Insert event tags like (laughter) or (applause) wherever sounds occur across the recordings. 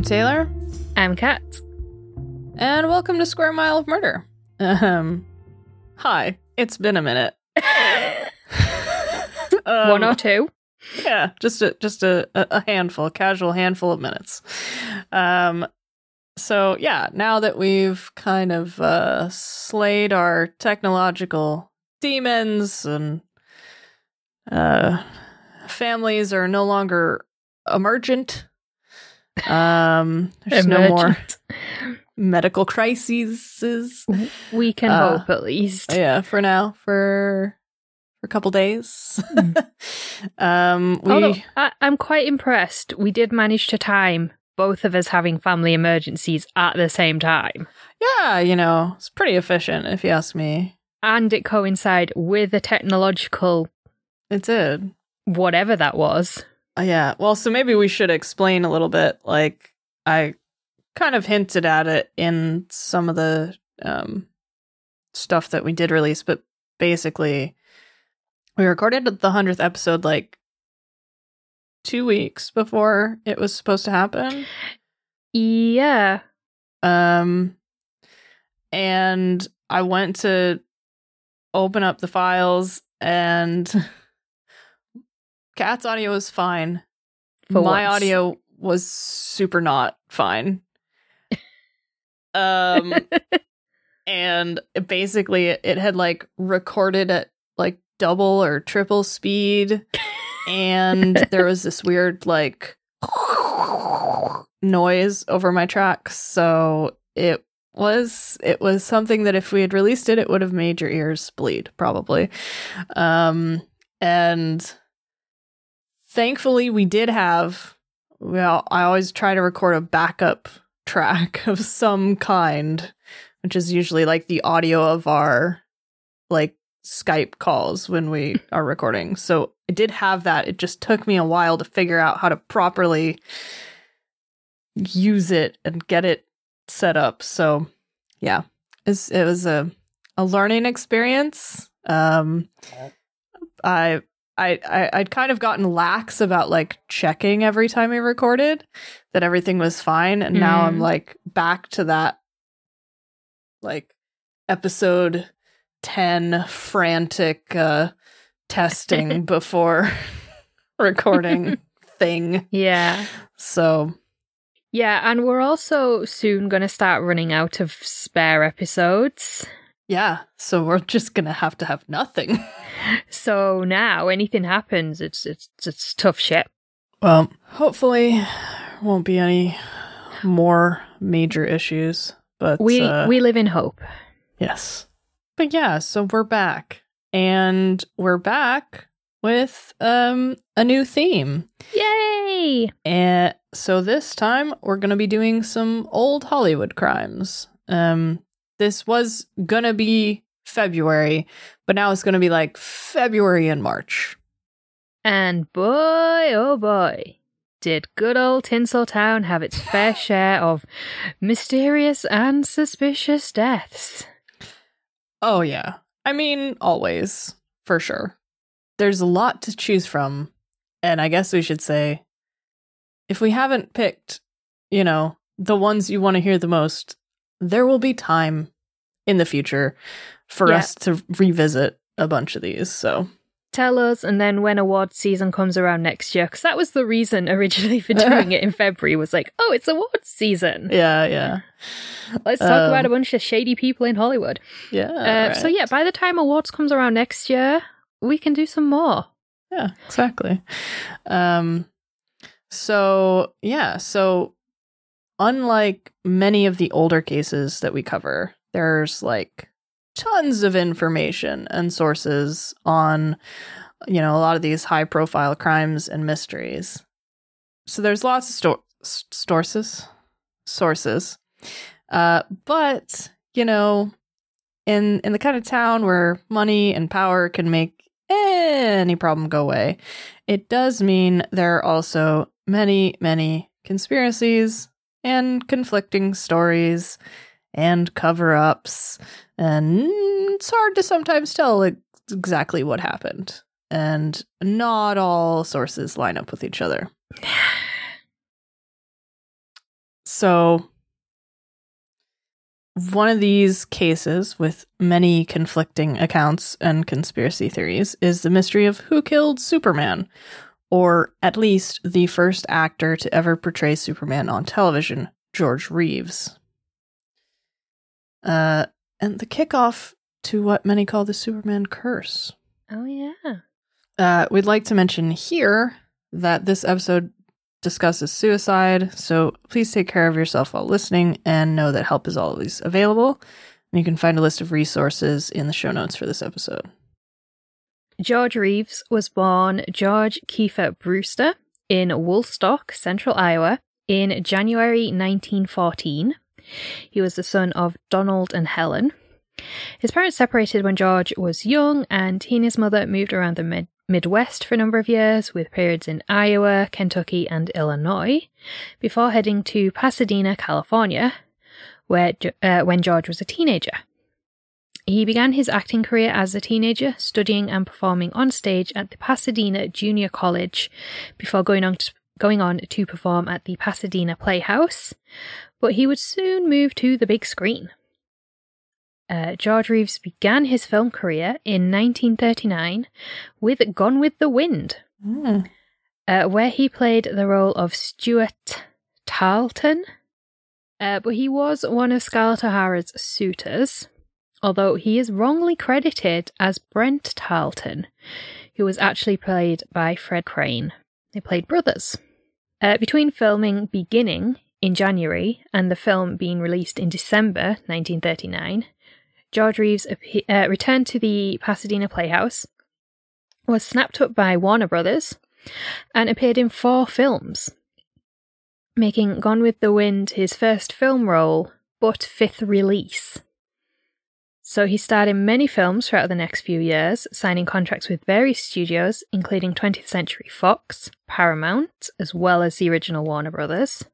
I'm Taylor, I'm Kat. and welcome to Square Mile of Murder. Um, hi, it's been a minute. (laughs) Um, One or two. yeah, just a just a, a handful, a casual handful of minutes. Um, so yeah, now that we've kind of uh, slayed our technological demons and uh, families are no longer emergent. Um, there's no more medical crises. We can Uh, hope at least. Yeah, for now, for for a couple days. Mm. (laughs) um, we Although I, I'm quite impressed. We did manage to time both of us having family emergencies at the same time. yeah, you know, it's pretty efficient if you ask me. And it coincide with a technological It did. whatever that was. Uh, yeah. Well, so maybe we should explain a little bit. Like I kind of hinted at it in some of the um stuff that we did release, but basically we recorded the hundredth episode like two weeks before it was supposed to happen. Yeah. Um, and I went to open up the files, and (laughs) Kat's audio was fine. For My once. audio was super not fine. (laughs) Um, (laughs) and basically, it had like recorded at like double or triple speed, and (laughs) there was this weird like noise over my tracks. So it was it was something that if we had released it, it would have made your ears bleed probably. Um, and thankfully, we did have. Well, I always try to record a backup (laughs) track of some kind, which is usually like the audio of our like Skype calls when we (laughs) are recording. So I did have that. It just took me a while to figure out how to properly use it and get it set up. So yeah, it was a a learning experience. Um, I. I, I I'd kind of gotten lax about like checking every time we recorded that everything was fine, and now I'm Mm. like back to that like episode 10 frantic uh testing (laughs) before (laughs) recording thing. Yeah. So, Yeah, and we're also soon going to start running out of spare episodes. yeah, so we're just going to have to have nothing. (laughs) So now anything happens, it's it's it's tough shit. Well, hopefully won't be any more major issues, but We uh, we live in hope. Yes. But yeah, so we're back. And we're back with um a new theme. Yay! And so this time we're going to be doing some old Hollywood crimes. Um this was going to be February, but now it's going to be like February and March. And boy, oh boy, did good old Tinseltown have its fair (sighs) share of mysterious and suspicious deaths. Oh yeah. I mean, always, for sure. There's a lot to choose from, and I guess we should say if we haven't picked, you know, the ones you want to hear the most, there will be time in the future for Yeah. us to revisit a bunch of these. So, Tell us, and then when award season comes around next year, because that was the reason originally for (laughs) doing it in February, was like, oh, it's awards season. yeah, yeah. Let's talk about a Um, bunch of shady people in Hollywood. Yeah. Uh, So, yeah, by the time awards comes around next year, we can do some more. Yeah, exactly. Um so yeah, so unlike many of the older cases that we cover, there's like tons of information and sources on you know, a lot of these high profile crimes and mysteries. So there's lots of sto- sources sources. Uh but, you know, in in the kind of town where money and power can make any problem go away, it does mean there are also many, many conspiracies and conflicting stories and cover ups. And it's hard to sometimes tell exactly what happened. And not all sources line up with each other. (sighs) so one of these cases with many conflicting accounts and conspiracy theories is the mystery of who killed Superman, or at least the first actor to ever portray Superman on television, George Reeves. Uh, and the kickoff to what many call the Superman curse. Oh, yeah. Uh, we'd like to mention here that this episode discusses suicide, so please take care of yourself while listening and know that help is always available. And you can find a list of resources in the show notes for this episode. George Reeves was born George Kiefer Brewster in Woolstock, Central Iowa, in January 1914. He was the son of Donald and Helen. His parents separated when George was young, and he and his mother moved around the mid- Midwest for a number of years, with periods in Iowa, Kentucky, and Illinois, before heading to Pasadena, California, where uh, when George was a teenager. He began his acting career as a teenager, studying and performing on stage at the Pasadena Junior College before going on to, going on to perform at the Pasadena Playhouse, but he would soon move to the big screen. Uh, George Reeves began his film career in 1939 with Gone with the Wind, Mm. uh, where he played the role of Stuart Tarleton. Uh, but he was one of Scarlett O'Hara's suitors, although he is wrongly credited as Brent Tarleton, who was actually played by Fred Crane. They played brothers. Uh, between filming beginning in January and the film being released in December 1939, George Reeves uh, returned to the Pasadena Playhouse, was snapped up by Warner Brothers, and appeared in four films, making Gone with the Wind his first film role, but fifth release. So he starred in many films throughout the next few years, signing contracts with various studios, including 20th Century Fox, Paramount, as well as the original Warner Brothers.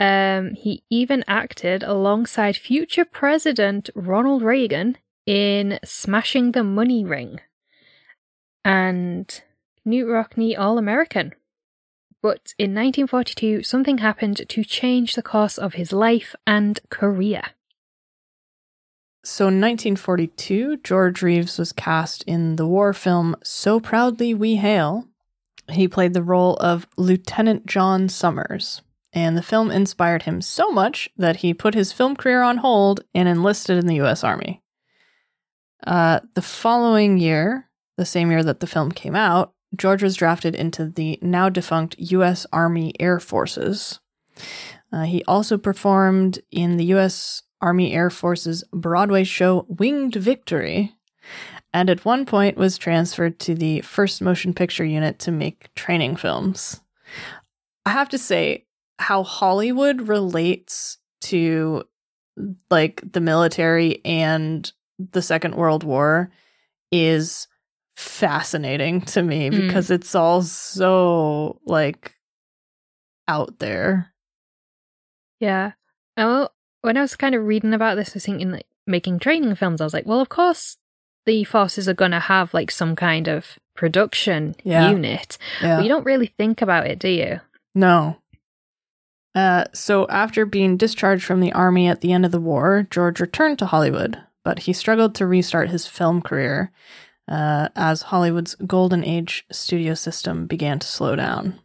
Um, he even acted alongside future President Ronald Reagan in Smashing the Money Ring and Knute Rockne All American. But in 1942, something happened to change the course of his life and career. So in 1942, George Reeves was cast in the war film So Proudly We Hail. He played the role of Lieutenant John Summers, and the film inspired him so much that he put his film career on hold and enlisted in the U.S. Army. Uh, the following year, the same year that the film came out, George was drafted into the now defunct U.S. Army Air Forces. Uh, he also performed in the U.S. Army Air Force's Broadway show Winged Victory, and at one point was transferred to the first motion picture unit to make training films. I have to say, how Hollywood relates to like the military and the Second World War is fascinating to me Mm. because it's all so like out there. Yeah. Oh, when I was kind of reading about this, I was thinking like making training films. I was like, well, of course, the forces are going to have like some kind of production Yeah. unit, Yeah. but you don't really think about it, do you? No. Uh, so after being discharged from the army at the end of the war, George returned to Hollywood, but he struggled to restart his film career uh, as Hollywood's golden age studio system began to slow down.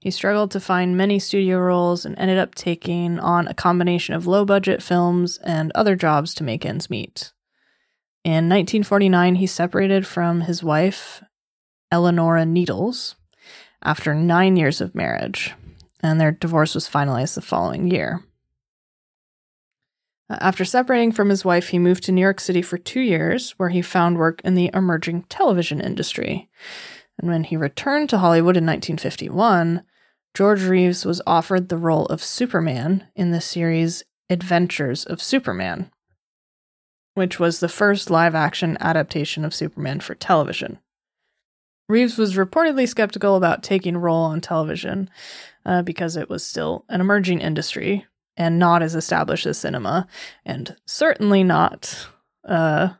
He struggled to find many studio roles and ended up taking on a combination of low budget films and other jobs to make ends meet. In 1949, he separated from his wife, Ellanora Needles, after nine years of marriage, and their divorce was finalized the following year. Uh, After separating from his wife, he moved to New York City for two years, where he found work in the emerging television industry. And when he returned to Hollywood in 1951, George Reeves was offered the role of Superman in the series Adventures of Superman, which was the first live action adaptation of Superman for television. Reeves was reportedly skeptical about taking a role on television uh, because it was still an emerging industry and not as established as cinema, and certainly not uh,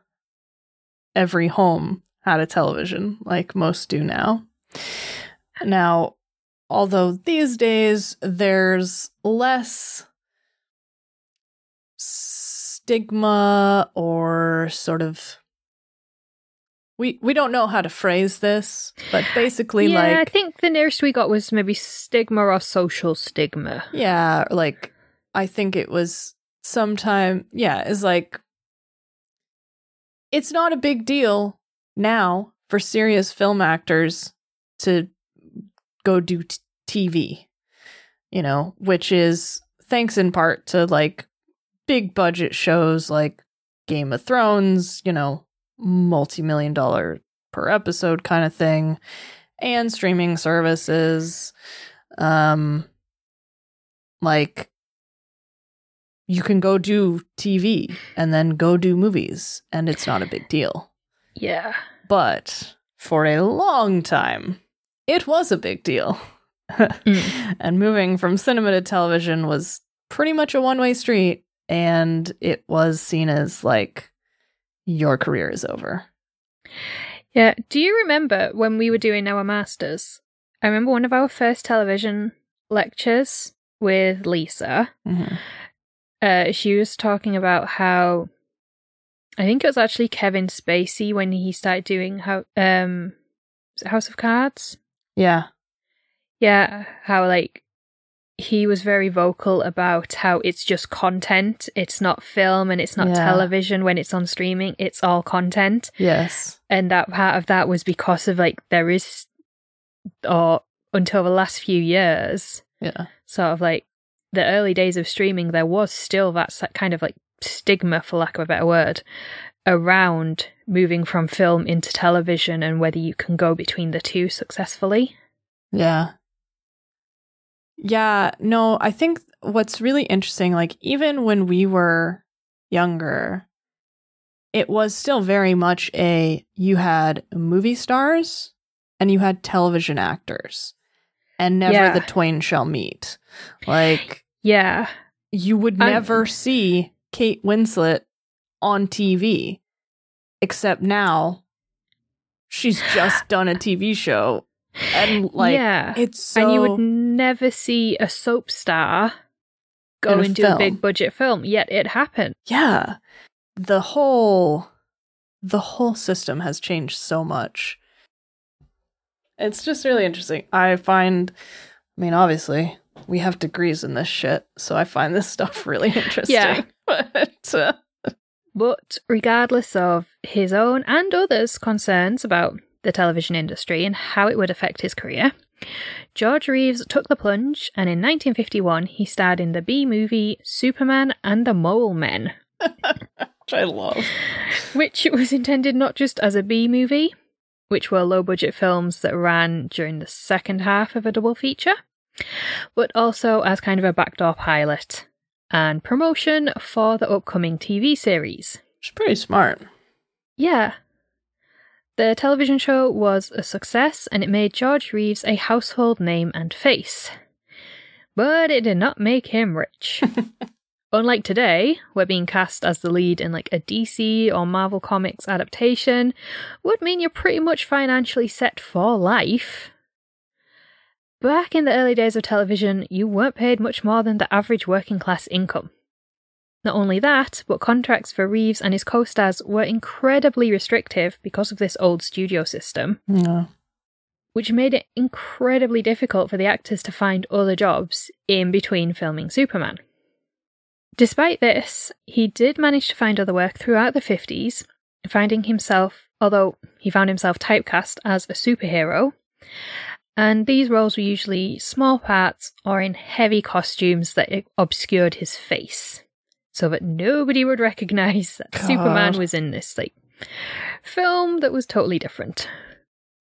every home had a television like most do now. Now, although these days there's less stigma or sort of we we don't know how to phrase this, but basically yeah, like I think the nearest we got was maybe stigma or social stigma. Yeah, like I think it was sometime yeah, is like it's not a big deal now for serious film actors to go do t- TV. You know, which is thanks in part to like big budget shows like Game of Thrones, you know, multi-million dollar per episode kind of thing and streaming services um like you can go do TV and then go do movies and it's not a big deal. Yeah. But for a long time it was a big deal. Mm. (laughs) and moving from cinema to television was pretty much a one-way street and it was seen as like your career is over. Yeah. Do you remember when we were doing our masters? I remember one of our first television lectures with Lisa. Mhm. Uh, she was talking about how I think it was actually Kevin Spacey when he started doing how um House of Cards. Yeah. Yeah, how like he was very vocal about how it's just content. It's not film and it's not Yeah. television when it's on streaming. It's all content. Yes. And that part of that was because of like there is or until the last few years, Yeah. sort of like the early days of streaming, there was still that kind of like stigma, for lack of a better word, around moving from film into television and whether you can go between the two successfully. Yeah. Yeah, no, I think what's really interesting, like, even when we were younger, it was still very much a you had movie stars and you had television actors, and never Yeah. the twain shall meet. Like, Yeah. you would I'm- never see Kate Winslet on TV, except now she's just done a TV show. And, like, yeah. it's so. and you would never see a soap star go In a into a big budget film, yet it happened. yeah the whole the whole system has changed so much it's just really interesting i find i mean obviously we have degrees in this shit so i find this (laughs) stuff really (laughs) interesting Yeah. (laughs) but uh, But regardless of his own and others' concerns about the television industry and how it would affect his career, George Reeves took the plunge and in 1951 he starred in the B movie Superman and the Mole Men, (laughs) which i love which was intended not just as a B movie, which were low budget films that ran during the second half of a double feature, but also as kind of a backdoor pilot and promotion for the upcoming TV series. it's pretty smart Yeah. The television show was a success and it made George Reeves a household name and face. But it did not make him rich. (laughs) Unlike today, where being cast as the lead in like a DC or Marvel Comics adaptation would mean you're pretty much financially set for life. Back in the early days of television, you weren't paid much more than the average working class income. Not only that, but contracts for Reeves and his co stars were incredibly restrictive because of this old studio system, yeah. which made it incredibly difficult for the actors to find other jobs in between filming Superman. Despite this, he did manage to find other work throughout the 50s, finding himself, although he found himself typecast as a superhero, and these roles were usually small parts or in heavy costumes that obscured his face, so that nobody would recognize that God. Superman was in this like film that was totally different.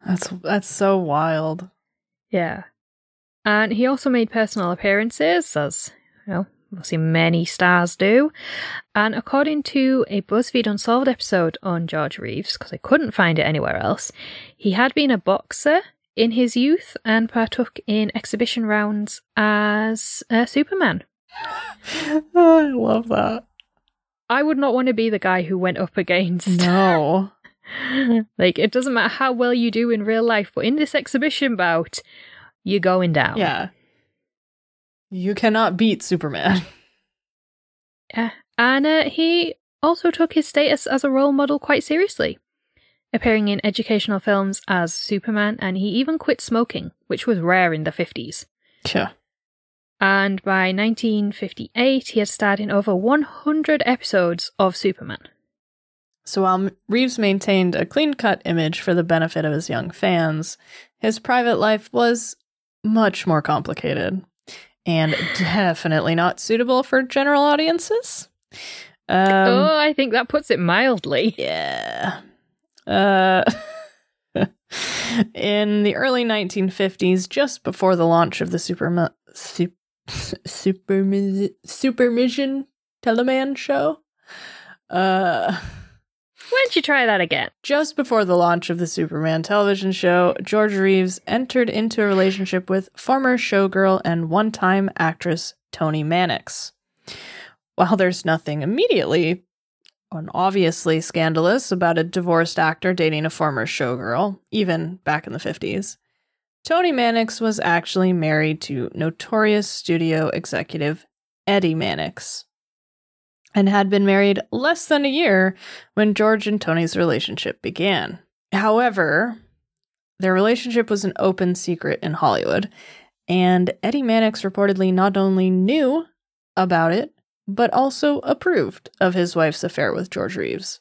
that's that's so wild Yeah. And he also made personal appearances, as you know, obviously many stars do. And according to a BuzzFeed Unsolved episode on George Reeves, because I couldn't find it anywhere else, he had been a boxer in his youth and partook in exhibition rounds as uh, Superman. (laughs) i love that I would not want to be the guy who went up against. no (laughs) like, it doesn't matter how well you do in real life, but in this exhibition bout, you're going down. Yeah. You cannot beat Superman. (laughs) Yeah. And uh, he also took his status as a role model quite seriously, appearing in educational films as Superman, and he even quit smoking, which was rare in the 50s. Yeah. And by 1958, he had starred in over 100 episodes of Superman. So while Reeves maintained a clean cut image for the benefit of his young fans, his private life was much more complicated and (laughs) definitely not suitable for general audiences. Um, oh, I think that puts it mildly. (laughs) Yeah. Uh, (laughs) in the early 1950s, just before the launch of the Superman. Super Super Supermission Teleman show, uh, why don't you try that again? Just before the launch of the Superman television show, George Reeves entered into a relationship with former showgirl and one time actress Toni Mannix. While there's nothing immediately and obviously scandalous about a divorced actor dating a former showgirl, even back in the 50s, Toni Mannix was actually married to notorious studio executive Eddie Mannix and had been married less than a year when George and Toni's relationship began. However, their relationship was an open secret in Hollywood, and Eddie Mannix reportedly not only knew about it, but also approved of his wife's affair with George Reeves.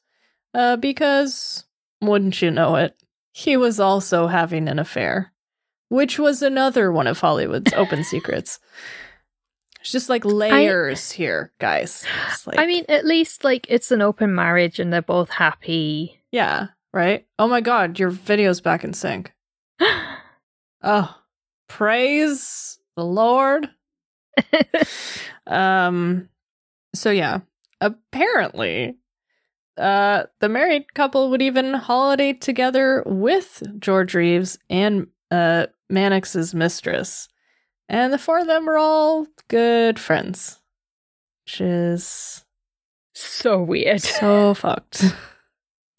Uh, because, wouldn't you know it, he was also having an affair, which was another one of Hollywood's open (laughs) secrets. It's just like layers I, here, guys. Like, I mean, at least like it's an open marriage and they're both happy. Yeah, right? Oh my god, your video's back in sync. (gasps) oh, praise the Lord. (laughs) um so yeah, apparently uh the married couple would even holiday together with George Reeves and uh Mannix's mistress and the four of them are all good friends. Which is so weird. So (laughs) fucked.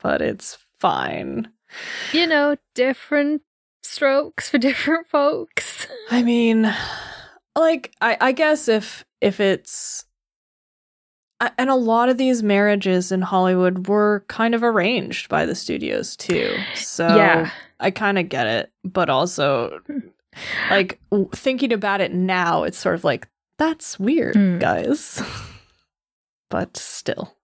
But it's fine. You know, different strokes for different folks. (laughs) I mean, like I, I guess if if it's and a lot of these marriages in Hollywood were kind of arranged by the studios too. So yeah. I kind of get it, but also (laughs) like thinking about it now, it's sort of like that's weird, mm. guys. (laughs) but still.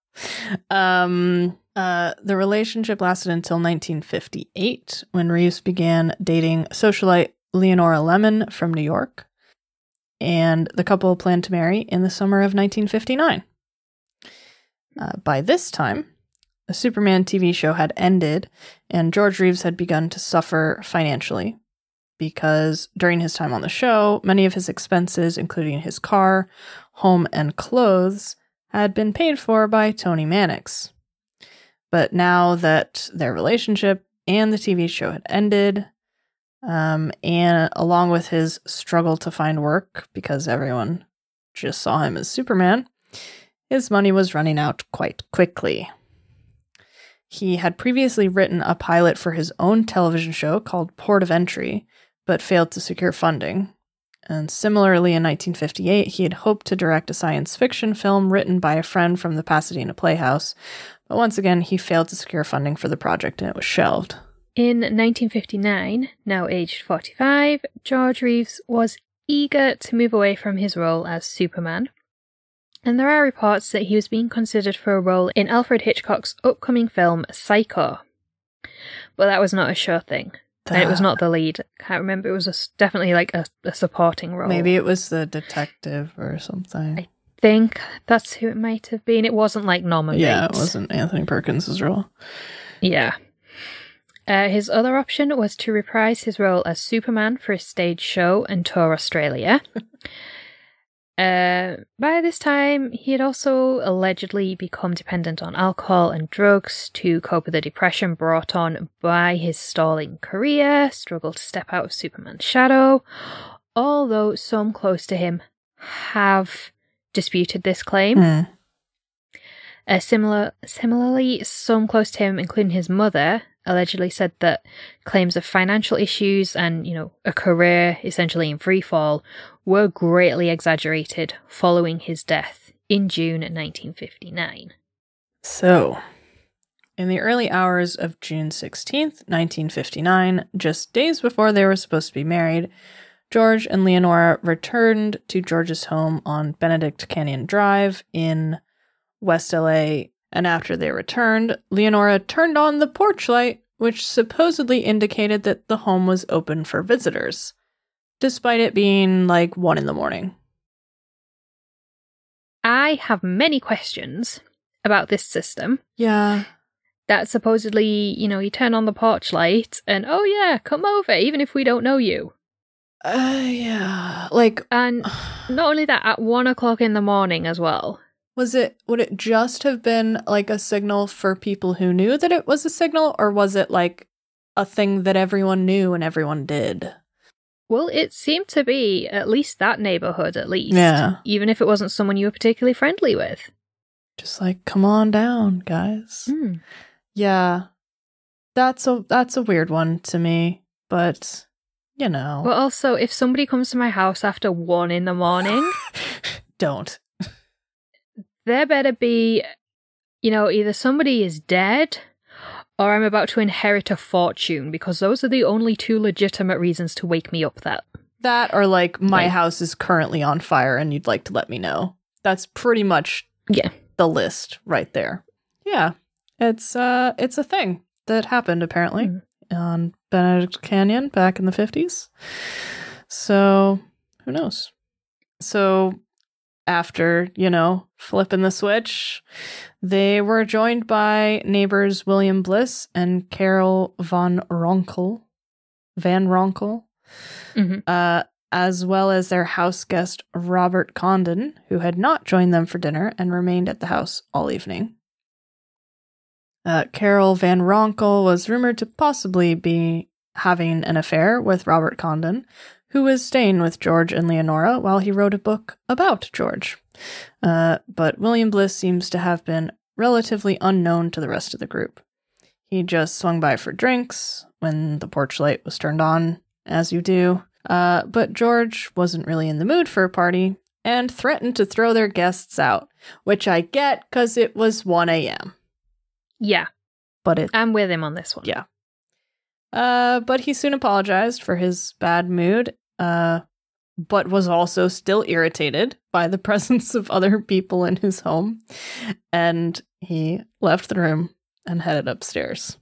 Um uh, the relationship lasted until 1958 when Reeves began dating socialite Leonora Lemmon from New York. And the couple planned to marry in the summer of 1959. Uh, by this time, the Superman TV show had ended, and George Reeves had begun to suffer financially because during his time on the show, many of his expenses, including his car, home, and clothes, had been paid for by Toni Mannix. But now that their relationship and the TV show had ended, um, and along with his struggle to find work because everyone just saw him as Superman, his money was running out quite quickly. He had previously written a pilot for his own television show called Port of Entry, but failed to secure funding. And similarly, in 1958, he had hoped to direct a science fiction film written by a friend from the Pasadena Playhouse, but once again, he failed to secure funding for the project and it was shelved. In 1959, now aged 45, George Reeves was eager to move away from his role as Superman. And there are reports that he was being considered for a role in Alfred Hitchcock's upcoming film Psycho. But that was not a sure thing. And it was not the lead. I can't remember. It was a, definitely like a, a, supporting role. Maybe it was the detective or something. I think that's who it might have been. It wasn't like Norman Yeah, Bates. it wasn't Anthony Perkins' role. Yeah. Uh, his other option was to reprise his role as Superman for a stage show and tour Australia. (laughs) Uh, by this time, he had also allegedly become dependent on alcohol and drugs to cope with the depression brought on by his stalling career, struggled to step out of Superman's shadow, although some close to him have disputed this claim. Mm. Uh, similar, similarly, some close to him, including his mother, allegedly said that claims of financial issues and, you know, a career essentially in free fall were greatly exaggerated following his death in June 1959. So, in the early hours of June 16th, 1959, just days before they were supposed to be married, George and Leonora returned to George's home on Benedict Canyon Drive in West LA. And after they returned, Leonora turned on the porch light, which supposedly indicated that the home was open for visitors, despite it being like one in the morning. I have many questions about this system. Yeah. That supposedly, you know, you turn on the porch light and, oh yeah, come over, even if we don't know you. Uh, yeah. Like, And (sighs) not only that, at one o'clock in the morning as well. Was it would it just have been like a signal for people who knew that it was a signal or was it like a thing that everyone knew and everyone did? Well, it seemed to be at least that neighborhood, at least. Yeah. Even if it wasn't someone you were particularly friendly with. Just like come on down, guys. Hmm. Yeah. That's a that's a weird one to me, but you know. But also, if somebody comes to my house after one in the morning, (laughs) don't. there better be, you know, either somebody is dead or I'm about to inherit a fortune because those are the only two legitimate reasons to wake me up that. That or like my Like- house is currently on fire and you'd like to let me know. That's pretty much Yeah. the list right there. Yeah. It's uh it's a thing that happened apparently Mhm. on Benedict Canyon back in the 50s. So, who knows. So after, you know, flipping the switch, they were joined by neighbors William Bliss and Carol von Ronkle, Van Ronkle, Mhm. uh, as well as their house guest Robert Condon, who had not joined them for dinner and remained at the house all evening. Uh, Carol Van Ronkle was rumored to possibly be having an affair with Robert Condon, who was staying with George and Leonora while he wrote a book about George. Uh, but William Bliss seems to have been relatively unknown to the rest of the group. He just swung by for drinks when the porch light was turned on, as you do. Uh, but George wasn't really in the mood for a party and threatened to throw their guests out, which I get because it was 1 a.m. Yeah, But it I'm with him on this one. Yeah. Uh, but he soon apologized for his bad mood, uh, but was also still irritated by the (laughs) presence of other people in his home. And he left the room and headed upstairs.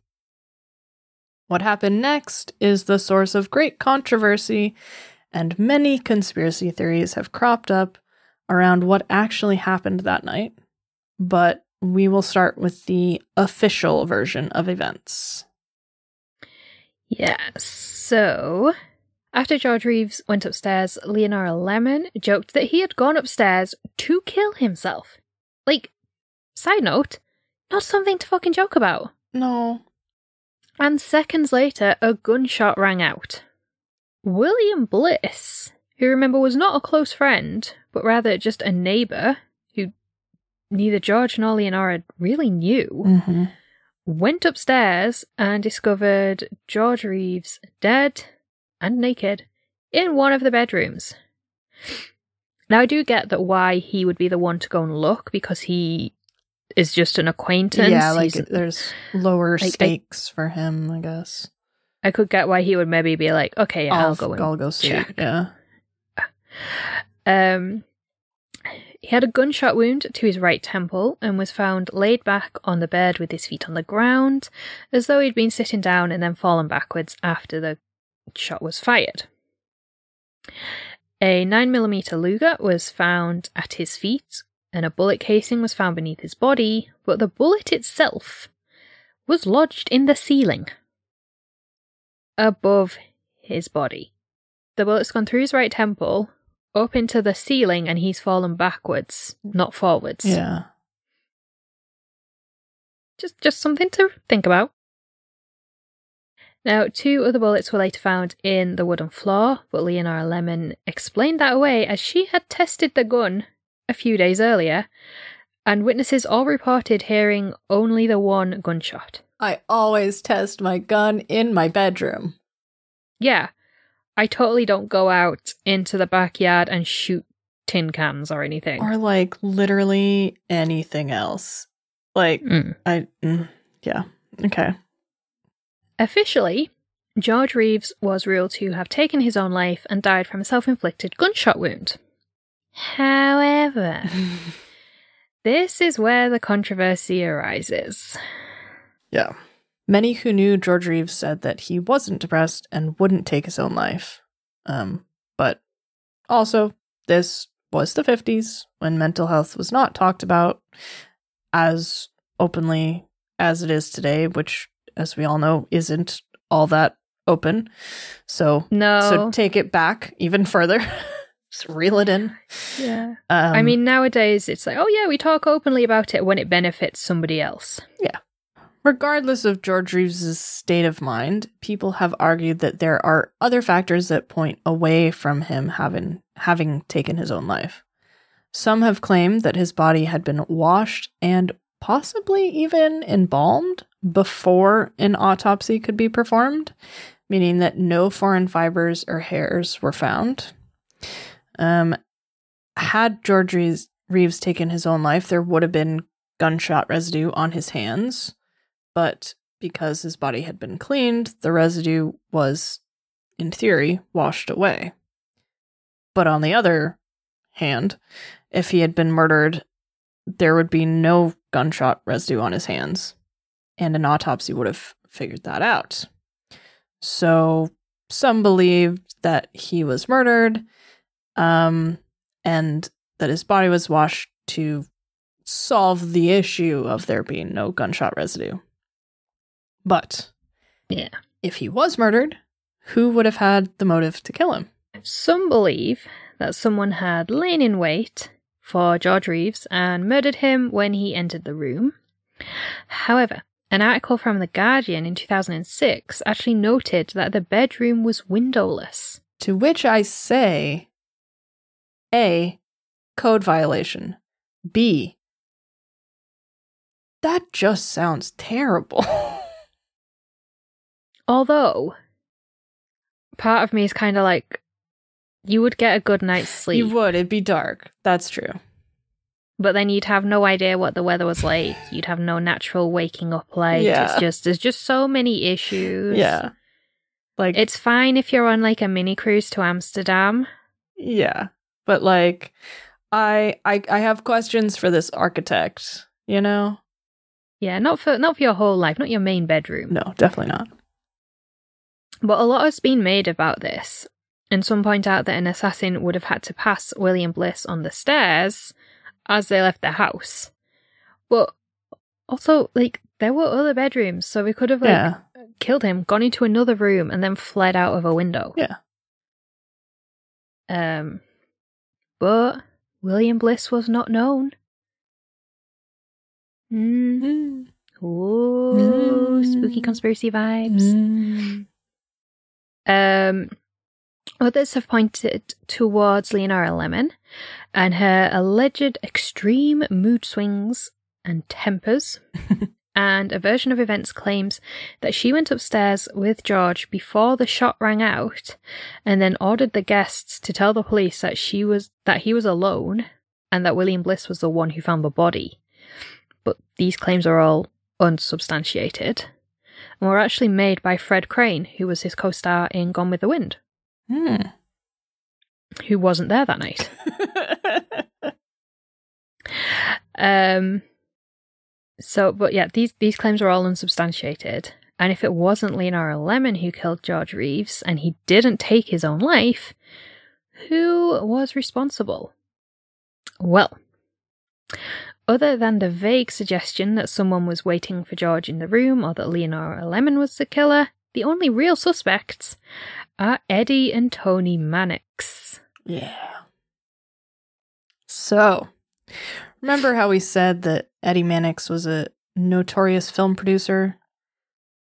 What happened next is the source of great controversy, and many conspiracy theories have cropped up around what actually happened that night. But we will start with the official version of events. Yeah. So, after George Reeves went upstairs, Leonora Lemmon joked that he had gone upstairs to kill himself. Like, side note, not something to fucking joke about. No. And seconds later, a gunshot rang out. William Bliss, who remember was not a close friend, but rather just a neighbour who neither George nor Leonora really knew, Mm-hmm. went upstairs and discovered George Reeves dead and naked in one of the bedrooms. Now, I do get that why he would be the one to go and look because he is just an acquaintance. Yeah, like He's- there's lower Like, I- stakes for him, I guess. I could get why he would maybe be like, okay, yeah, I'll, go and I'll go see. check. Yeah. (laughs) Um, he had a gunshot wound to his right temple and was found laid back on the bed with his feet on the ground, as though he'd been sitting down and then fallen backwards after the shot was fired. A 9mm Luger was found at his feet, and a bullet casing was found beneath his body, but the bullet itself was lodged in the ceiling above his body. The bullet's gone through his right temple, up into the ceiling, and he's fallen backwards, not forwards. Yeah. Just just something to think about. Now, two other bullets were later found in the wooden floor, but Leonora Lemmon explained that away as she had tested the gun a few days earlier, and witnesses all reported hearing only the one gunshot. I always test my gun in my bedroom. Yeah. I totally don't go out into the backyard and shoot tin cans or anything. Or like literally anything else. Like, Mm. I, mm, yeah. Okay. Officially, George Reeves was ruled to have taken his own life and died from a self inflicted gunshot wound. However, (laughs) this is where the controversy arises. Yeah. Many who knew George Reeves said that he wasn't depressed and wouldn't take his own life. Um, but also, this was the 50s when mental health was not talked about as openly as it is today, which, as we all know, isn't all that open. So, No. so take it back even further. (laughs) Just reel it in. yeah. Um, I mean, nowadays it's like, oh, yeah, we talk openly about it when it benefits somebody else. Yeah. Regardless of George Reeves' state of mind, people have argued that there are other factors that point away from him having having taken his own life. Some have claimed that his body had been washed and possibly even embalmed before an autopsy could be performed, meaning that no foreign fibers or hairs were found. Um, had George Reeves, Reeves taken his own life, there would have been gunshot residue on his hands but because his body had been cleaned, the residue was, in theory, washed away. But on the other hand, if he had been murdered, there would be no gunshot residue on his hands, and an autopsy would have figured that out. So some believed that he was murdered, um, and that his body was washed to solve the issue of there being no gunshot residue. But Yeah. if he was murdered, who would have had the motive to kill him? Some believe that someone had lain in wait for George Reeves and murdered him when he entered the room. However, an article from The Guardian in 2006 actually noted that the bedroom was windowless. To which I say A. Code violation. B. That just sounds terrible. (laughs) Although, part of me is kind of like, you would get a good night's sleep, you would, it'd be dark. That's true. but then you'd have no idea what the weather was like. You'd have no natural waking up light. Yeah. It's just, there's just so many issues. Yeah. Like It's fine if you're on like a mini cruise to Amsterdam. yeah. But like I I I have questions for this architect, you know? Yeah, not for not for your whole life, not your main bedroom. No, definitely not. But a lot has been made about this, and some point out that an assassin would have had to pass William Bliss on the stairs as they left the house. But also, like, there were other bedrooms, so we could have like yeah. killed him, gone into another room, and then fled out of a window. Yeah. Um, but William Bliss was not known. Mm. Mm. Spooky Mm. conspiracy vibes. Mm. Um, others have pointed towards Leonora Lemmon and her alleged extreme mood swings and tempers. (laughs) and a version of events claims that she went upstairs with George before the shot rang out and then ordered the guests to tell the police that she was that he was alone and that William Bliss was the one who found the body. But these claims are all unsubstantiated and were actually made by Fred Crane, who was his co star in Gone with the Wind, Hmm. who wasn't there that night. Um, so, but yeah, these, these claims are all unsubstantiated. And if it wasn't Leonora Lemmon who killed George Reeves and he didn't take his own life, who was responsible? Well, other than the vague suggestion that someone was waiting for George in the room or that Leonora Lemmon was the killer, the only real suspects are Eddie and Toni Mannix. yeah. So, remember how we said that Eddie Mannix was a notorious film producer?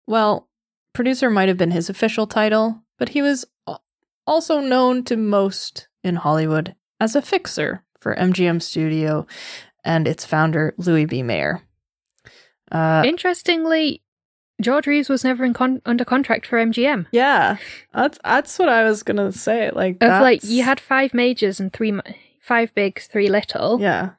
Well, producer might have been his official title, but he was also known to most in Hollywood as a fixer for MGM Studio and its founder, Louis B. Mayer. Uh, Interestingly, George Reeves was never in con- under contract for MGM. Yeah, that's that's what I was gonna say. Like, Of like you had five majors and three, five big, three little. yeah,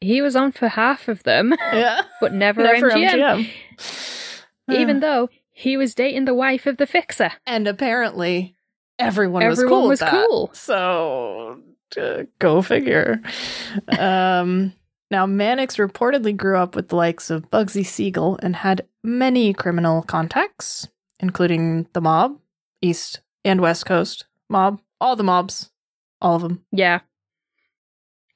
He was on for half of them, (laughs) yeah, (laughs) but never, Never MGM. MGM. (sighs) Even (sighs) though he was dating the wife of the fixer. and apparently everyone, was Everyone cool. with was that. cool. So uh, go figure. (laughs) um, now Mannix reportedly grew up with the likes of Bugsy Siegel and had many criminal contacts, including the mob, East and West Coast mob, all the mobs, all of them. Yeah.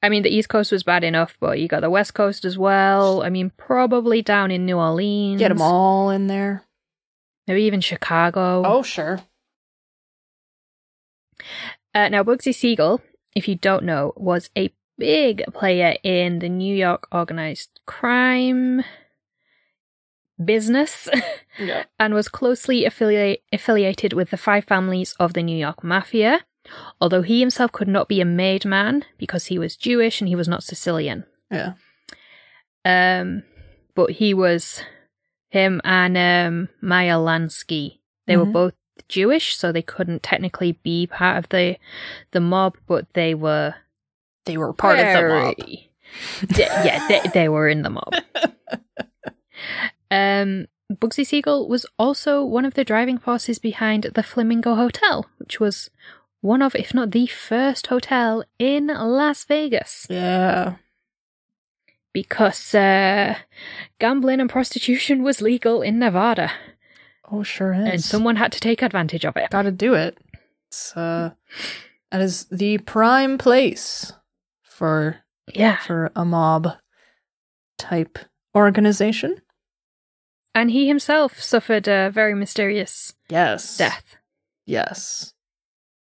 I mean, the East Coast was bad enough, but you got the West Coast as well. I mean, probably down in New Orleans. Get them all in there. Maybe even Chicago. Oh, sure. Uh, now, Bugsy Siegel, if you don't know, was a big player in the New York organized crime business (laughs) Yeah. and was closely affiliate- affiliated with the five families of the New York Mafia, although he himself could not be a made man because he was Jewish and he was not Sicilian. Yeah. Um, but he was him and um, Meyer Lansky. They were Mhm. both Jewish, so they couldn't technically be part of the the mob, but they were They were part of the mob. D- yeah, they, they were in the mob. (laughs) Um, Bugsy Siegel was also one of the driving forces behind the Flamingo Hotel, which was one of, if not the first hotel in Las Vegas. Yeah. because uh, gambling and prostitution was legal in Nevada, Oh, sure is. and someone had to take advantage of it. Got to do it. It's uh, that is the prime place for Yeah, for a mob type organization. and he himself suffered a very mysterious Yes. death. Yes.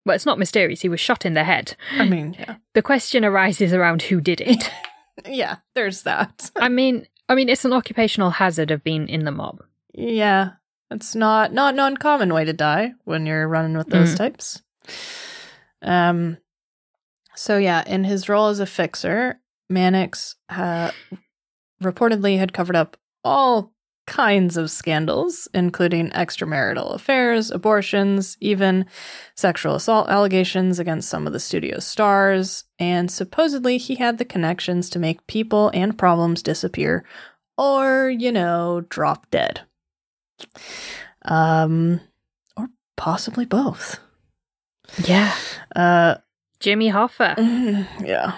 Well, it's not mysterious. He was shot in the head. I mean, yeah. (laughs) The question arises around who did it. (laughs) Yeah, there's that. (laughs) I mean, I mean, it's an occupational hazard of being in the mob. yeah. It's not not an uncommon way to die when you're running with those Mm. types. Um so yeah, in his role as a fixer, Mannix uh, reportedly had covered up all kinds of scandals, including extramarital affairs, abortions, even sexual assault allegations against some of the studio's stars, and supposedly he had the connections to make people and problems disappear or, you know, drop dead. Um or possibly both. Yeah. Uh Jimmy Hoffa (laughs) yeah.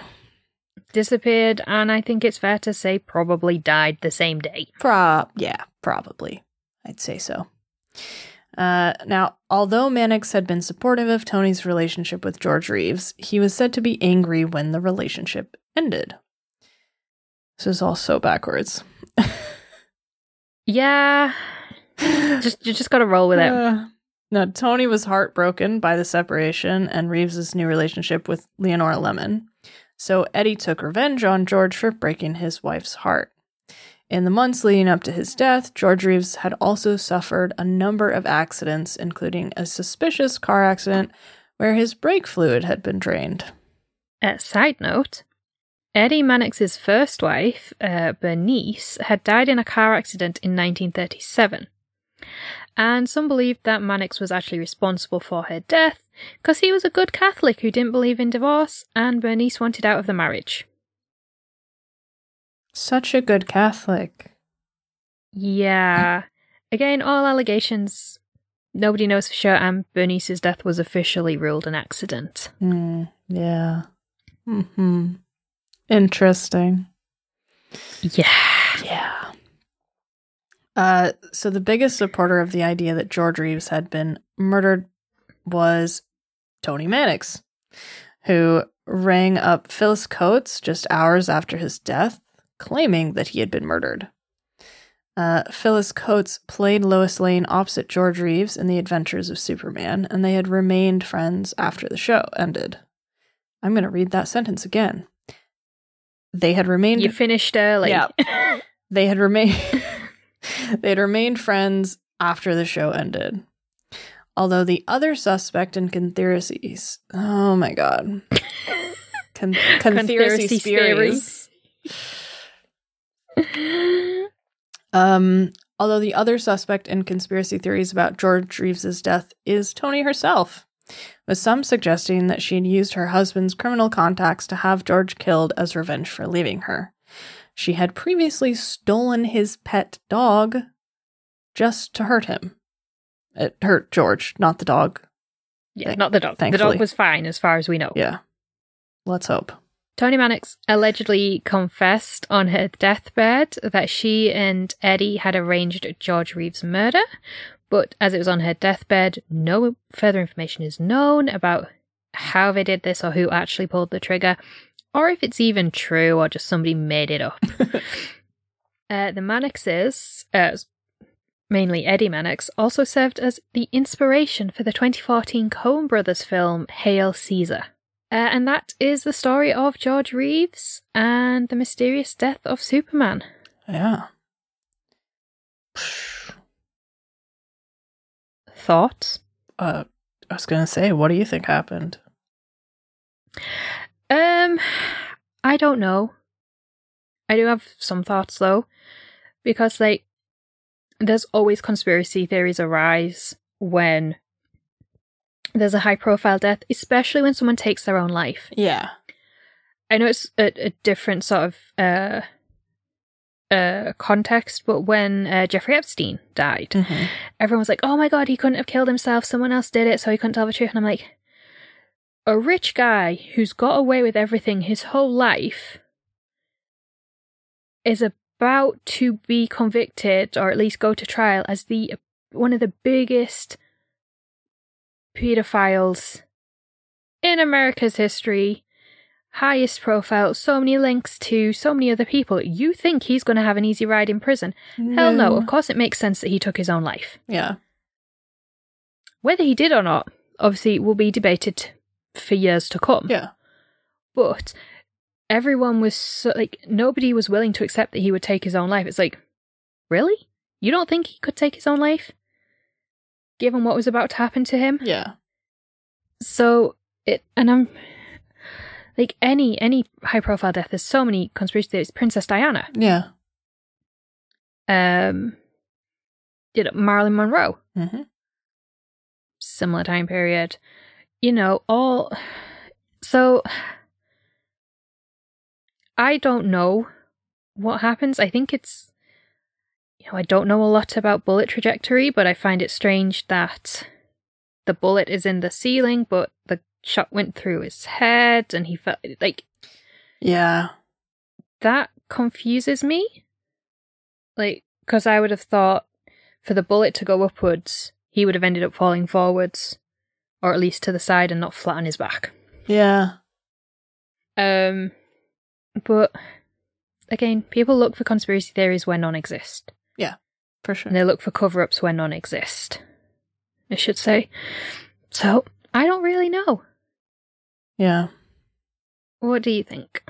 disappeared, and I think it's fair to say probably died the same day. Pro yeah, probably. I'd say so. Uh, now, although Mannix had been supportive of Toni's relationship with George Reeves, he was said to be angry when the relationship ended. This is all so backwards. (laughs) Yeah. (laughs) Just you just gotta roll with it. Uh, now, Toni was heartbroken by the separation and Reeves's new relationship with Leonora Lemmon. So Eddie took revenge on George for breaking his wife's heart. In the months leading up to his death, George Reeves had also suffered a number of accidents, including a suspicious car accident where his brake fluid had been drained. Uh, side note Eddie Mannix's first wife, uh, Bernice, had died in a car accident in 1937. And some believed that Mannix was actually responsible for her death because he was a good Catholic who didn't believe in divorce, and Bernice wanted out of the marriage. Such a good Catholic. Yeah. Again, all allegations. Nobody knows for sure, and Bernice's death was officially ruled an accident. Hmm. yeah. Hmm. Interesting. Yeah. Yeah. Uh, so the biggest supporter of the idea that George Reeves had been murdered was Toni Mannix, who rang up Phyllis Coates just hours after his death, claiming that he had been murdered. Uh, Phyllis Coates played Lois Lane opposite George Reeves in The Adventures of Superman, and they had remained friends after the show ended. I'm going to read that sentence again. They had remained You finished early. Yeah. (laughs) they had remained (laughs) (laughs) they had remained friends after the show ended. Although the other suspect in conspiracies, oh my god, (laughs) Con- conspiracy Conspiracy theories. (laughs) Um, Although the other suspect in conspiracy theories about George Reeves's death is Toni herself, with some suggesting that she had used her husband's criminal contacts to have George killed as revenge for leaving her. She had previously stolen his pet dog just to hurt him. It hurt George, not the dog. Yeah, not the dog. The dog was fine as far as we know. Yeah. Let's hope. Toni Mannix allegedly confessed on her deathbed that she and Eddie had arranged George Reeves' murder, but as it was on her deathbed, no further information is known about how they did this or who actually pulled the trigger, or if it's even true or just somebody made it up. (laughs) uh, the Mannixes, uh, mainly Eddie Mannix, also served as the inspiration for the 2014 Coen Brothers film Hail Caesar. Uh, and that is the story of George Reeves and the mysterious death of Superman. Yeah. Thoughts? Uh, I was going to say, what do you think happened? Um, I don't know. I do have some thoughts though, because like, there's always conspiracy theories arise when there's a high profile death, especially when someone takes their own life. Yeah. I know it's a, a different sort of uh, uh, context, but when uh, Jeffrey Epstein died, Mm-hmm. everyone was like, "Oh my god, he couldn't have killed himself. Someone else did it, so he couldn't tell the truth." And I'm like, a rich guy who's got away with everything his whole life is about to be convicted, or at least go to trial, as the one of the biggest pedophiles in America's history. Highest profile, so many links to so many other people. You think he's going to have an easy ride in prison? Hell no. Of course, it makes sense that he took his own life. Yeah. Whether he did or not, obviously, will be debated for years to come. Yeah. But everyone was so, like, nobody was willing to accept that he would take his own life. It's like, really? You don't think he could take his own life? Given what was about to happen to him? Yeah. So it, and I'm like any any high profile death. There's so many conspiracy theories. Princess Diana, Yeah. um, you know, Marilyn Monroe, Mm-hmm. similar time period. You know, all. So I don't know what happens. I think it's. You know, I don't know a lot about bullet trajectory, but I find it strange that the bullet is in the ceiling, but the shot went through his head and he felt like Yeah. that confuses me. Like, because I would have thought for the bullet to go upwards, he would have ended up falling forwards, or at least to the side and not flat on his back. Yeah. Um, but again, people look for conspiracy theories where none exist, Yeah, For sure. and they look for cover ups where none exist. I should say. So I don't really know. Yeah. What do you think?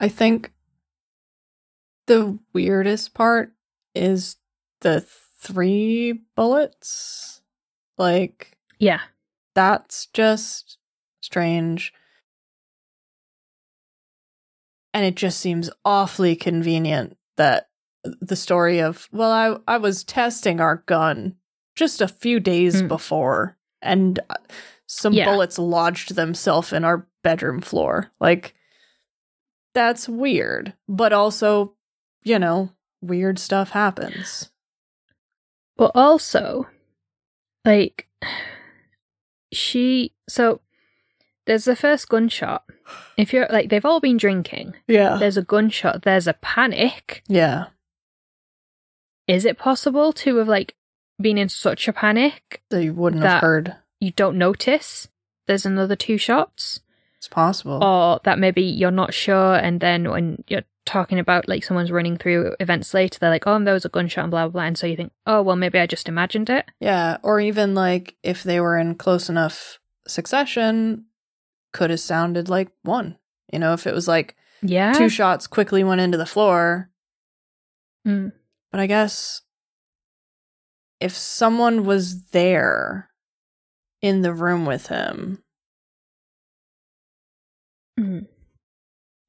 I think the weirdest part is the three bullets. Like, Yeah. That's just strange. And it just seems awfully convenient that the story of, well, I, I was testing our gun just a few days Hmm. before, and uh, some Yeah. bullets lodged themselves in our bedroom floor. Like, that's weird. But also, you know, weird stuff happens. But also, like, she. So, there's the first gunshot. If you're like, they've all been drinking. Yeah. There's a gunshot. There's a panic. Yeah. Is it possible to have, like, been in such a panic So you wouldn't have heard. you don't notice there's another two shots? It's possible. Or that maybe you're not sure, and then when you're talking about, like, someone's running through events later, they're like, oh, there was a gunshot and blah, blah, blah. And so you think, oh, well, maybe I just imagined it. Yeah, or even like if they were in close enough succession, could have sounded like one. You know, if it was like Yeah. two shots quickly went into the floor. Mm. But I guess if someone was there in the room with him,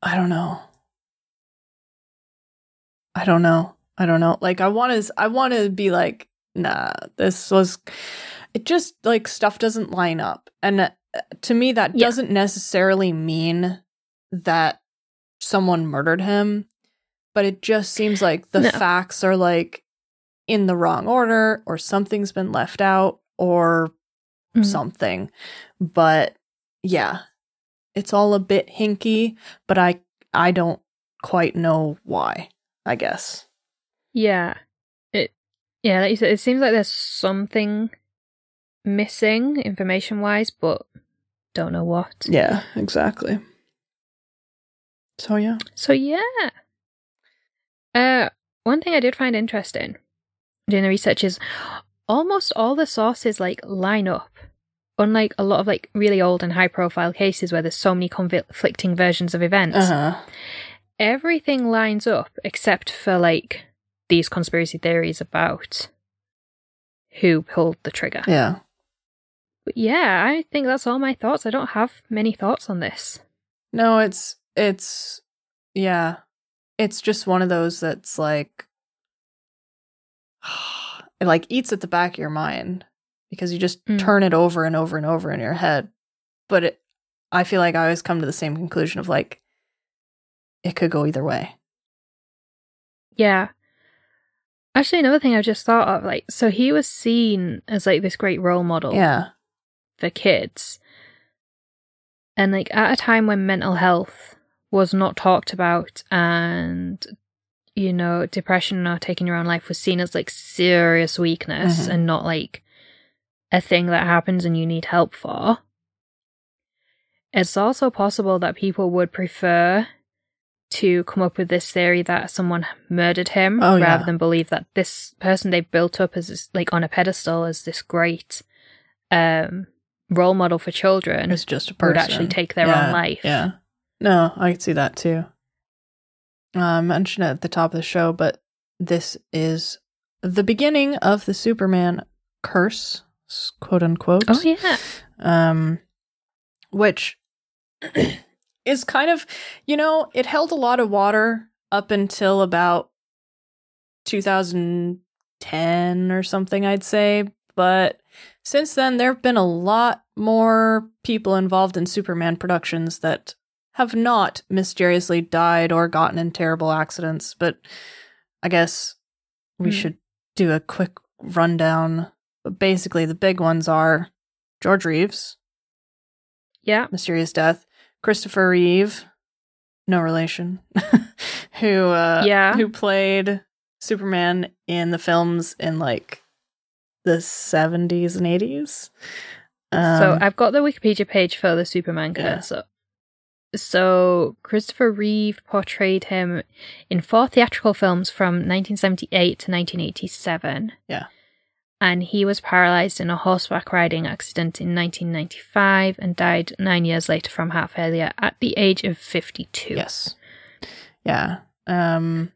I don't know. I don't know. I don't know. Like I want to I want to be like nah, this was it just like stuff doesn't line up. And uh, to me that Yeah. doesn't necessarily mean that someone murdered him, but it just seems like the No. facts are like in the wrong order or something's been left out or Mhm. something. But yeah, it's all a bit hinky, but I I don't quite know why, I guess. Yeah. It yeah, like you said, it seems like there's something missing information wise, but don't know what. Yeah, exactly. So yeah. So yeah. Uh one thing I did find interesting doing the research is almost all the sources like line up. Unlike a lot of like really old and high profile cases where there's so many conflicting versions of events. Uh-huh. everything lines up except for like these conspiracy theories about who pulled the trigger. Yeah. But yeah, I think that's all my thoughts. I don't have many thoughts on this. No, it's it's yeah. It's just one of those that's like (sighs) it like eats at the back of your mind because you just Mm. turn it over and over and over in your head. But it I feel like I always come to the same conclusion of like it could go either way. Yeah. Actually, another thing I just thought of, like, so he was seen as like this great role model Yeah. for kids. And like at a time when mental health was not talked about and you know, depression or taking your own life was seen as like serious weakness Mhm. and not like a thing that happens and you need help for. It's also possible that people would prefer to come up with this theory that someone murdered him Oh, rather yeah. than believe that this person they built up as this, like on a pedestal as this great um role model for children It's just a person. would actually take their Yeah, own life. Yeah. No, I could see that too. Uh, I mentioned it at the top of the show, but this is the beginning of the Superman curse, quote unquote. Oh yeah. Um, which (clears throat) is kind of, you know, it held a lot of water up until about 2010 or something, I'd say. But since then, there have been a lot more people involved in Superman productions that have not mysteriously died or gotten in terrible accidents. But I guess we Hmm. should do a quick rundown. But basically, the big ones are George Reeves, Yeah. mysterious death. Christopher Reeve, no relation, (laughs) who uh, Yeah. who played Superman in the films in like the seventies and eighties. so I've got the Wikipedia page for the Superman Um, Yeah. up. So Christopher Reeve portrayed him in four theatrical films from 1978 to 1987. Yeah. And he was paralyzed in a horseback riding accident in 1995 and died nine years later from heart failure at the age of 52. yes, yeah. Um,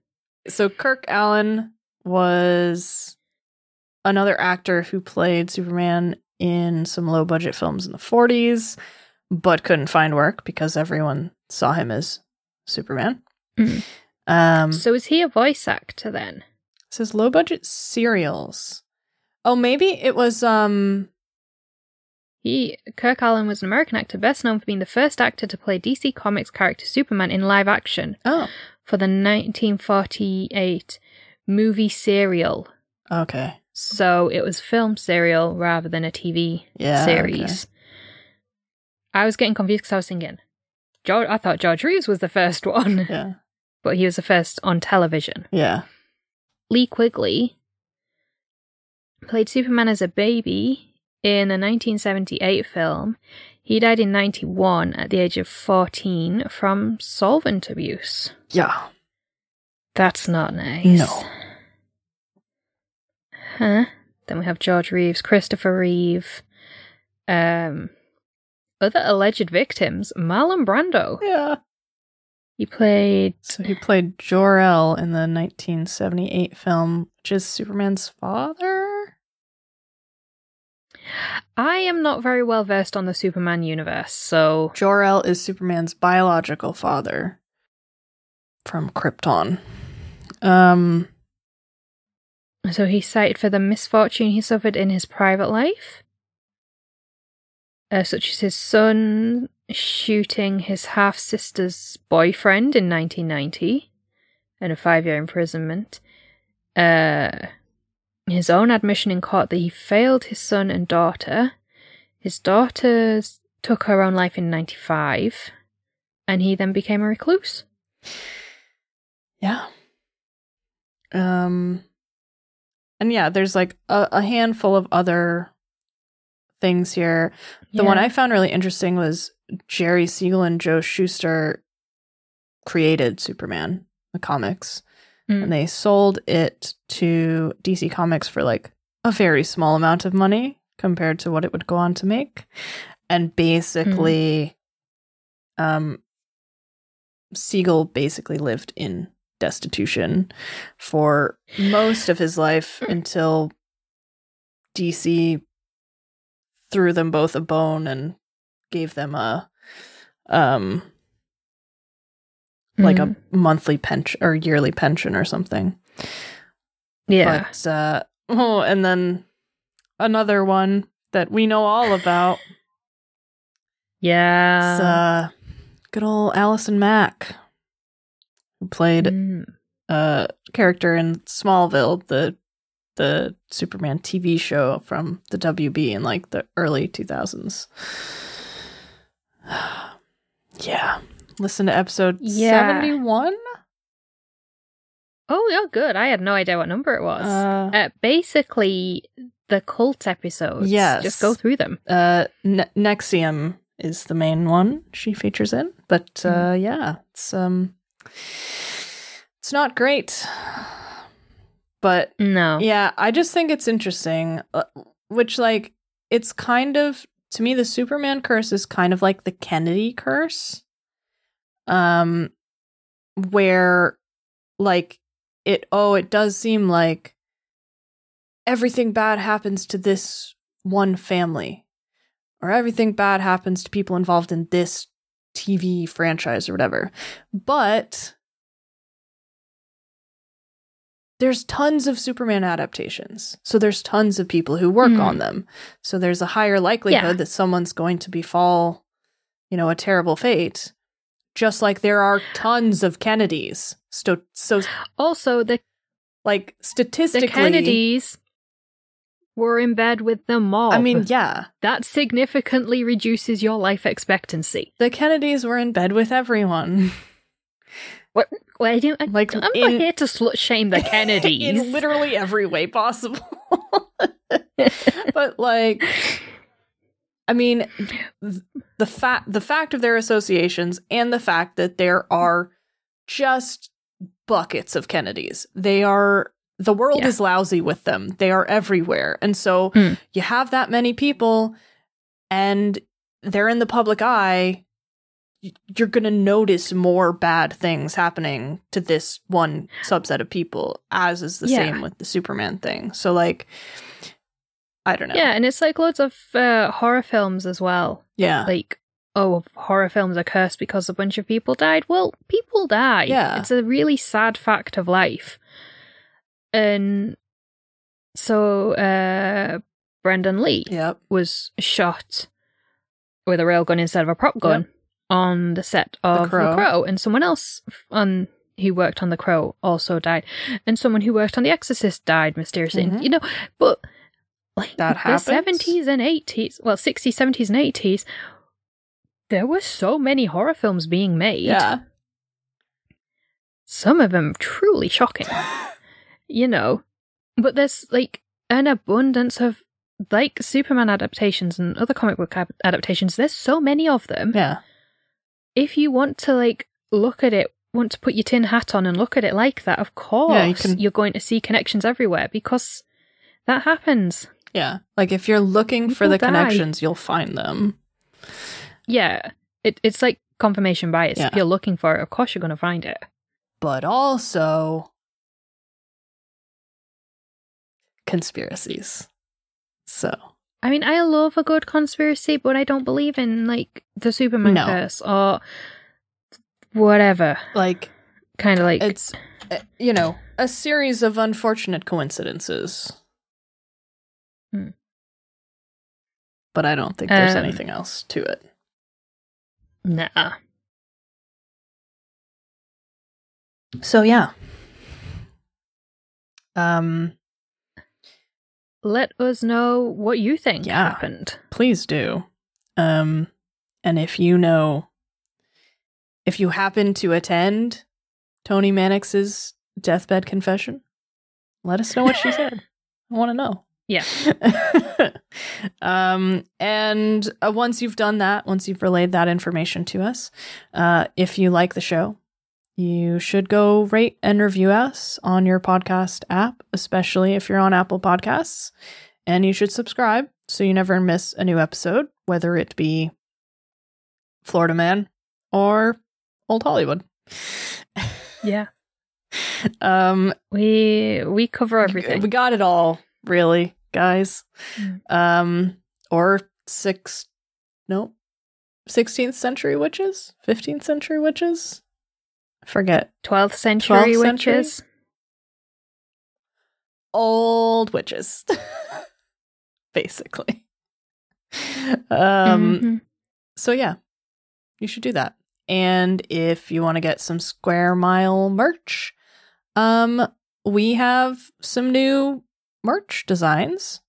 so Kirk Alyn was another actor who played Superman in some low budget films in the forties, but couldn't find work because everyone saw him as Superman. Mhm. Um, So is he a voice actor then? Says low budget serials. Oh, maybe it was um He Kirk Alyn was an American actor best known for being the first actor to play DC Comics character Superman in live action oh for the 1948 movie serial. okay So it was film serial rather than a TV yeah series. I was getting confused because I was thinking, George, I thought George Reeves was the first (laughs) one, yeah but he was the first on television. yeah Lee Quigley played Superman as a baby in the 1978 film. He died in 91 at the age of 14 from solvent abuse. yeah That's not nice. No. Huh? Then we have George Reeves, Christopher Reeve, um, other alleged victims, Marlon Brando. yeah. He played. So he played Jor El in the 1978 film, which is Superman's father. I am not very well versed on the Superman universe, so Jor El is Superman's biological father from Krypton. Um, So he's cited for the misfortune he suffered in his private life, uh, such as his son shooting his half sister's boyfriend in 1990 and a five year imprisonment. Uh, his own admission in court that he failed his son and daughter. His daughter took her own life in 95, and he then became a recluse. Yeah. Um, and yeah, there's like a, a handful of other things here. The one I found really interesting was Jerry Siegel and Joe Shuster created Superman, the comics, Mm. and they sold it to DC Comics for like a very small amount of money compared to what it would go on to make. And basically, um, Siegel basically lived in destitution for most of his life until DC threw them both a bone and gave them a um like Mm. a monthly pension or yearly pension or something. yeah. But uh (laughs) oh, and then another one that we know all about. yeah. It's uh good old Allison Mack who played Mm. a character in Smallville, the the Superman TV show from the WB in like the early 2000s. (sighs) yeah. Listen to episode Yeah. 71? Oh, yeah, good. I had no idea what number it was. Uh, Uh, basically, the cult episodes. Yes. Just go through them. uh ne- NXIVM is the main one she features in, but uh yeah, it's um it's not great. But No. Yeah, I just think it's interesting, uh, which like it's kind of to me the Superman curse is kind of like the Kennedy curse. Um where like it oh it does seem like everything bad happens to this one family or everything bad happens to people involved in this TV franchise or whatever. But there's tons of Superman adaptations. So there's tons of people who work Mhm. on them. So there's a higher likelihood Yeah. that someone's going to befall, you know, a terrible fate. Just like there are tons of Kennedys. So, so Also, the, like statistically, the Kennedys were in bed with the mob. I mean, yeah, that significantly reduces your life expectancy. the Kennedys were in bed with everyone. What? Well, I don't, I, Like, I'm not here to slut shame the (laughs) Kennedys. in literally every way possible. (laughs) but like I mean the fact the fact of their associations and the fact that there are just buckets of Kennedys. They are the world Yeah. is lousy with them. They are everywhere. And so Hmm. you have that many people and they're in the public eye you're going to notice more bad things happening to this one subset of people as is the Yeah. same with the superman thing so like i don't know yeah, and it's like loads of uh, horror films as well. yeah Like, oh, horror films are cursed because a bunch of people died. Well, people die. Yeah. It's a really sad fact of life. And so, uh, Brandon Lee yep was shot with a real gun instead of a prop gun on the set of The Crow. Crow. and someone else on who worked on The Crow also died, and someone who worked on The Exorcist died mysteriously. Mhm. You know, but like That the seventies and eighties, well, sixties, seventies, and eighties, there were so many horror films being made. yeah some of them truly shocking. (laughs) you know, but there's like an abundance of like Superman adaptations and other comic book adaptations. There's so many of them. yeah If you want to like look at it, want to put your tin hat on and look at it like that, of course Yeah, you can- you're going to see connections everywhere because that happens. Yeah like if you're looking for the die. connections you'll find them Yeah, it, it's like confirmation bias. Yeah. If you're looking for it, of course you're going to find it. but also conspiracies so I mean, I love a good conspiracy, but I don't believe in like the Superman No. curse or whatever. like kind of like it's uh, you know a series of unfortunate coincidences. Hmm. But I don't think there's Um, anything else to it. nah. So yeah. Um Let us know what you think Yeah. happened. please do. Um and if you know if you happen to attend Toni Mannix's deathbed confession, let us know what she said. (laughs) I want to know. Yeah. (laughs) um, and uh, once you've done that, once you've relayed that information to us, uh, if you like the show, you should go rate and review us on your podcast app, especially if you're on Apple Podcasts. And you should subscribe so you never miss a new episode, whether it be Florida Man or Old Hollywood. Yeah. (laughs) um, We we cover everything. we got it all, really, guys. Mm. Um, or six, no, 16th century witches, 15th century witches. I forget. 12th century 12th century? witches. Old witches, (laughs) basically. Um, Mhm. so yeah, you should do that. And if you want to get some Square Mile merch, um, we have some new merch designs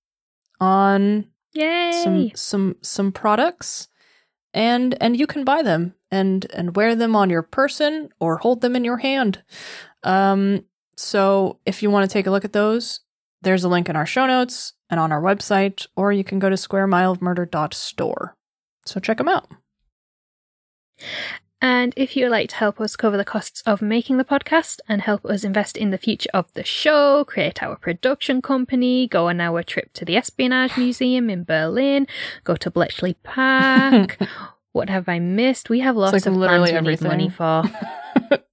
on Yay. some some some products and and you can buy them and and wear them on your person or hold them in your hand. Um so if you want to take a look at those there's a link in our show notes and on our website or you can go to squaremileofmurder.store so check them out And if you would like to help us cover the costs of making the podcast and help us invest in the future of the show, create our production company, go on our trip to the Espionage Museum in Berlin, go to Bletchley Park, (laughs) what have I missed? We have lots like of literally plans we need money for. (laughs)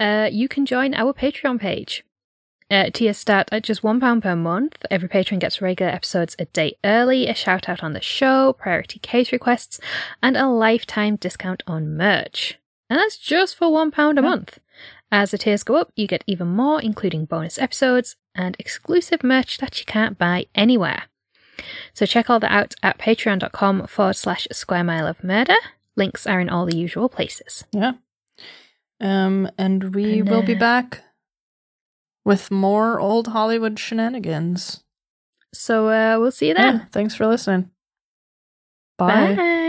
Uh, you can join our Patreon page. Uh, tiers start at just £1 per month. Every patron gets regular episodes a day early, a shout out on the show, priority case requests, and a lifetime discount on merch. And that's just for £1 a month. As the tiers go up, you get even more, including bonus episodes and exclusive merch that you can't buy anywhere. So check all that out at patreon.com forward slash square mile of murder. Links are in all the usual places. yeah um and we And, will be uh, back with more old hollywood shenanigans So uh, we'll see you then. yeah thanks for listening bye. Bye.